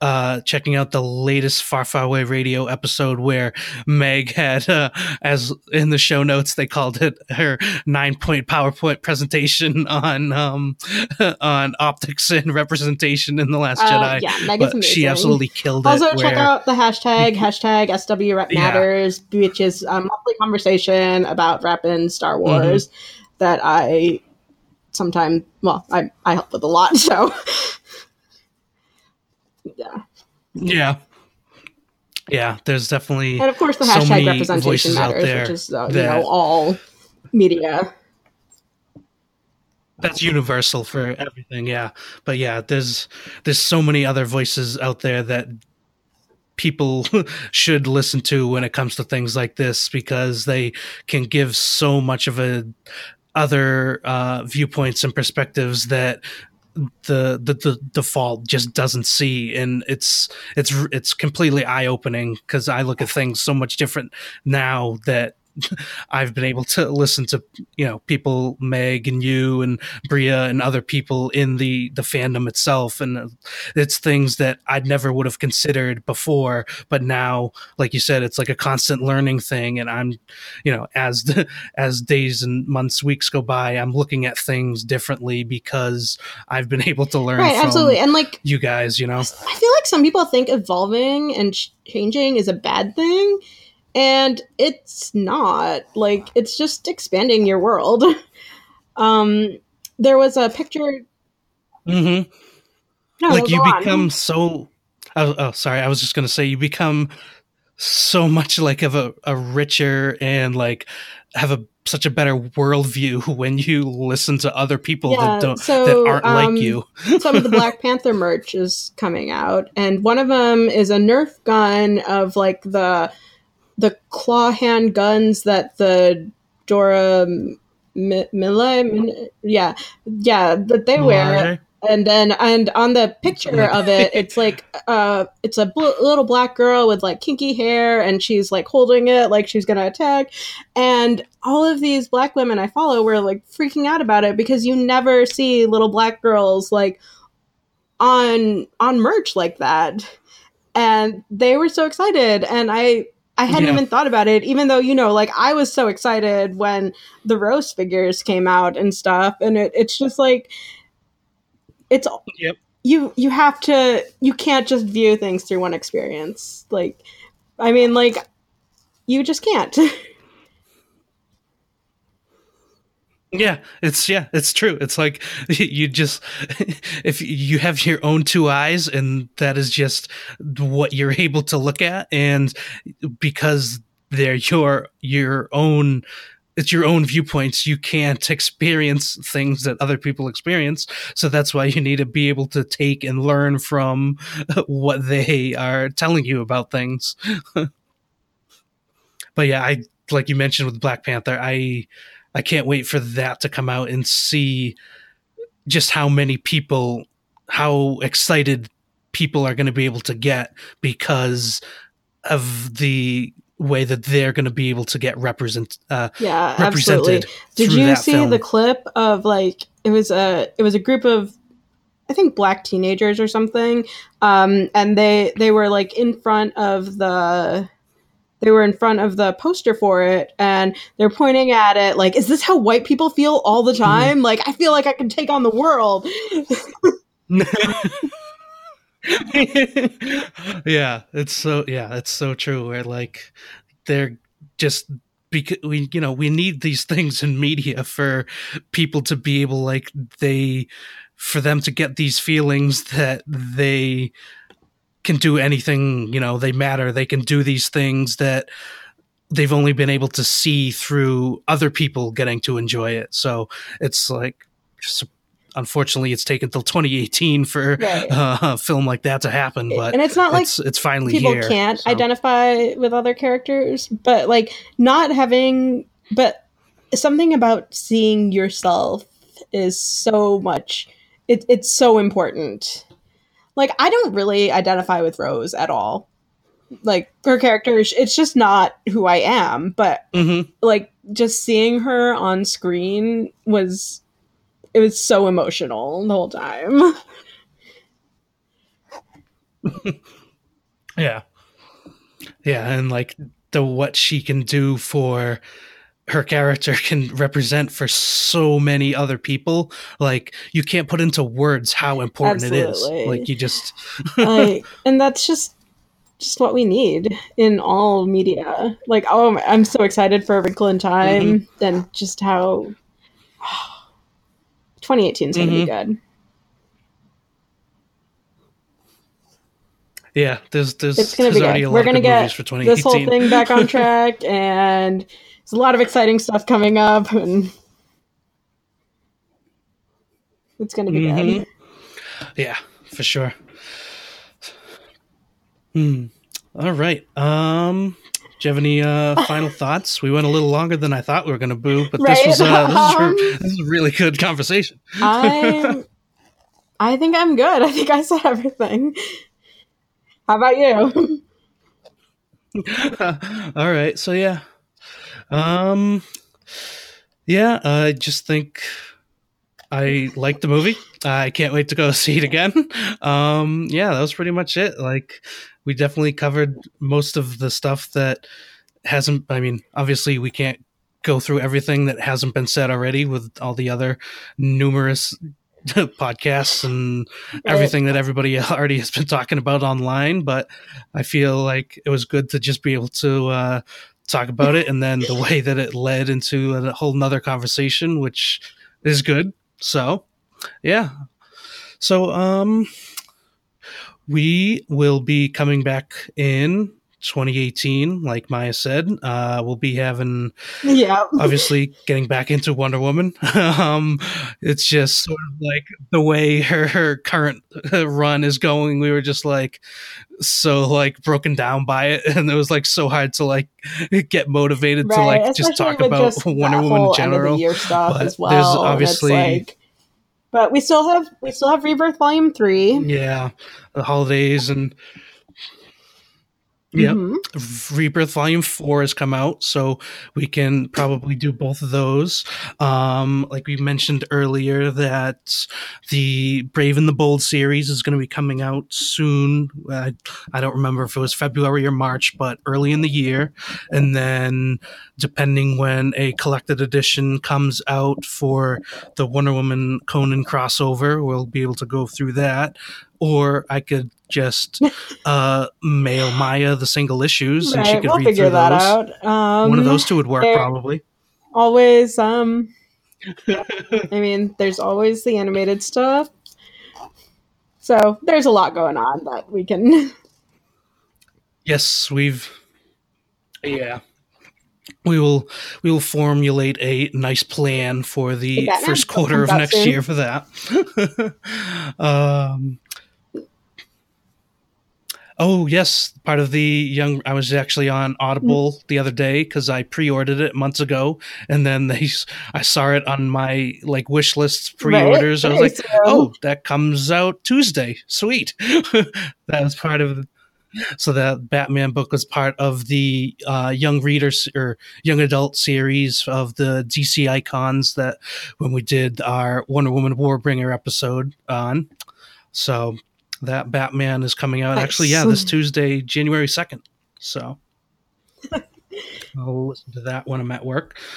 uh, checking out the latest Far Far Away Radio episode where Meg had, uh, as in the show notes, they called it her nine point PowerPoint presentation on um, on optics and representation in the Last Uh, Jedi. yeah, Meg is But she absolutely killed it. Also, check where- out the hashtag hashtag SW Yeah. Matters, which is a monthly conversation about rep in Star Mm-hmm. Wars that I sometimes well, I I help with a lot. So yeah, Yeah. Yeah, there's definitely and of course the hashtag many representation matters, there which is uh, you know all media. that's universal for everything yeah but yeah there's there's so many other voices out there that people should listen to when it comes to things like this because they can give so much of a other uh, viewpoints and perspectives that the, the the default just doesn't see and it's it's it's completely eye-opening because i look at things so much different now that I've been able to listen to you know people Meg and you and Bria and other people in the the fandom itself. And it's things that I never would have considered before. But now like you said it's like a constant learning thing. And I'm you know as the, as days and months weeks go by I'm looking at things differently because I've been able to learn Right, absolutely, and like you guys you know? I feel like some people think evolving and changing is a bad thing, and it's not. Like it's just expanding your world. Um, there was a picture. mm-hmm. No, like you on. become so oh, oh sorry i was just gonna say you become so much like of a, a richer and like have a such a better worldview when you listen to other people Yeah, that don't so, that aren't um, like you some of the Black Panther merch is coming out, and one of them is a Nerf gun of like the the claw hand guns that the Dora M- Mille, yeah, yeah, that they wear. and then and on the picture of it it's like uh it's a bl- little black girl with like kinky hair and she's like holding it like she's gonna attack. And all of these black women i follow were like freaking out about it because you never see little black girls like on on merch like that. And they were so excited. And i I hadn't Yeah. even thought about it, even though, you know, like I was so excited when the Rose figures came out and stuff. And it, it's just like, it's Yep. you you have to you can't just view things through one experience like i mean like you just can't Yeah, it's yeah, it's true. It's like you just if you have your own two eyes and that is just what you're able to look at and because they're your your own it's your own viewpoints, you can't experience things that other people experience. So that's why you need to be able to take and learn from what they are telling you about things. but yeah, I like you mentioned with Black Panther, I I can't wait for that to come out and see just how many people, how excited people are going to be able to get because of the way that they're going to be able to get represent uh, yeah absolutely did you see film. the clip of like it was a it was a group of i think black teenagers or something um and they they were like in front of the they were in front of the poster for it and they're pointing at it like is this how white people feel all Mm-hmm. the time like i feel like i can take on the world yeah, it's so yeah, it's so true. Where like they're just because we you know we need these things in media for people to be able like they for them to get these feelings that they can do anything you know they matter they can do these things that they've only been able to see through other people getting to enjoy it so it's like unfortunately it's taken till 2018 for Right. uh, a film like that to happen but and it's not like it's it's finally people here can't so. identify with other characters but like not having but something about seeing yourself is so much it, it's so important like i don't really identify with rose at all like her character it's just not who i am but Mhm. like just seeing her on screen was it was so emotional the whole time yeah. Yeah, and like the what she can do for her character can represent for so many other people like you can't put into words how important Absolutely. it is. Like you just I, and that's just just what we need in all media. Like oh i'm so excited for a wrinkle in time mm-hmm. and just how 2018 is going to be mm-hmm. good. Yeah there's there's, it's going there's be already good. a we're lot going of to good get movies for this whole thing back on track and there's a lot of exciting stuff coming up and it's going to be Mhm. good. Yeah for sure. Hmm. All right um do you have any uh, final thoughts? We went a little longer than I thought we were going to boo, but this was uh, this, is a, this is a really good conversation. i'm i think i'm good. I think i said everything. How about you? All right, so yeah, um, yeah, I just think I like the movie. I can't wait to go see it again. Um, yeah, that was pretty much it. Like, we definitely covered most of the stuff that hasn't. I mean, obviously, we can't go through everything that hasn't been said already with all the other numerous podcasts and everything that everybody already has been talking about online. But I feel like it was good to just be able to uh, talk about it, and then the way that it led into a whole nother conversation, which is good. So, yeah. So, um, we will be coming back in 2018, like Maia said. Uh, we'll be having yeah obviously getting back into Wonder Woman. um, it's just sort of like the way her, her current run is going. We were just like so like broken down by it, and it was like so hard to like get motivated to like just talk about just Wonder Woman in general. year stuff but as there's well. it's obviously- like- but we still have we still have Rebirth Volume Three. Yeah, the holidays and yeah. Mhm. Rebirth Volume Four has come out, so we can probably do both of those. Um, like we mentioned earlier, that the Brave and the Bold series is going to be coming out soon. I, I don't remember if it was February or March, but early in the year. And then, depending when a collected edition comes out for the Wonder Woman Conan crossover, we'll be able to go through that. Or I could just uh, mail Maia the single issues, and she could we'll read figure through that those. out. Um, One of those two would work, probably. always. Um, I mean, there's always the animated stuff. So there's a lot going on that we can. Yes, we've. Yeah, we will. We will formulate a nice plan for the The first quarter of next soon. year for that. um. Oh yes, part of the young. I was actually on Audible Mm. the other day because I pre-ordered it months ago, and then they, I saw it on my like wish list pre-orders. I was like, oh, that comes out Tuesday. Sweet. that was part of. So that Batman book was part of the uh, young readers or young adult series of the DC icons that when we did our Wonder Woman Warbringer episode on. So that Batman is coming out actually, yeah, this Tuesday, January second. So I'll listen to that when I'm at work.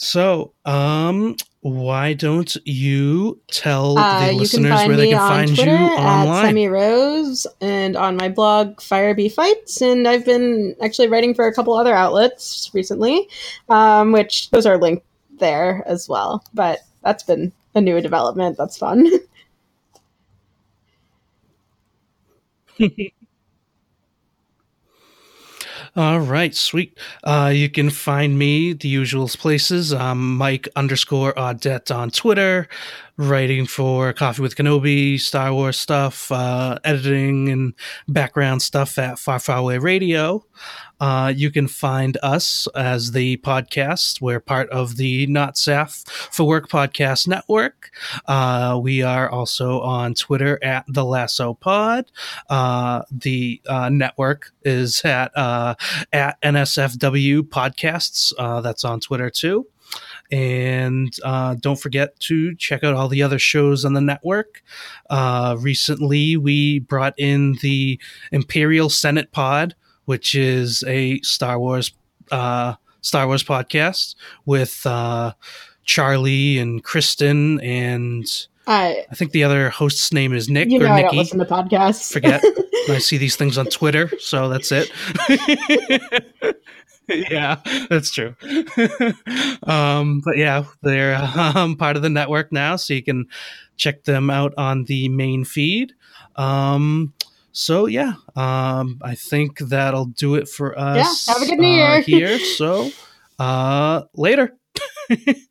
so, um, why don't you tell Uh, the you listeners where they can find Twitter you at online? Semi Rose and on my blog Firebee Fights. And I've been actually writing for a couple other outlets recently, um, which those are linked there as well. But that's been a new development. That's fun. All right, sweet. Uh, you can find me the usual places. Um, Mike underscore Audette on Twitter, writing for Coffee with Kenobi, Star Wars stuff, uh, editing and background stuff at Far Far Away Radio. Uh, you can find us as the podcast. We're part of the Not Safe for Work podcast network. Uh, we are also on Twitter at the Lasso Pod. Uh, the uh, network is at uh, at NSFW Podcasts. Uh, that's on Twitter too. and uh, don't forget to check out all the other shows on the network. Uh, recently, we brought in the Imperial Senate Pod, which is a Star Wars uh, Star Wars podcast with uh, Charlie and Kristen and I I think the other host's name is Nick you know or I Nikki. don't listen to podcasts. Forget. I see these things on Twitter, so that's it. yeah, that's true. um, but yeah, they're um, part of the network now, so you can check them out on the main feed. Um, so yeah, um, I think that'll do it for us. Yeah, have a good New uh, Year. here. So uh, later.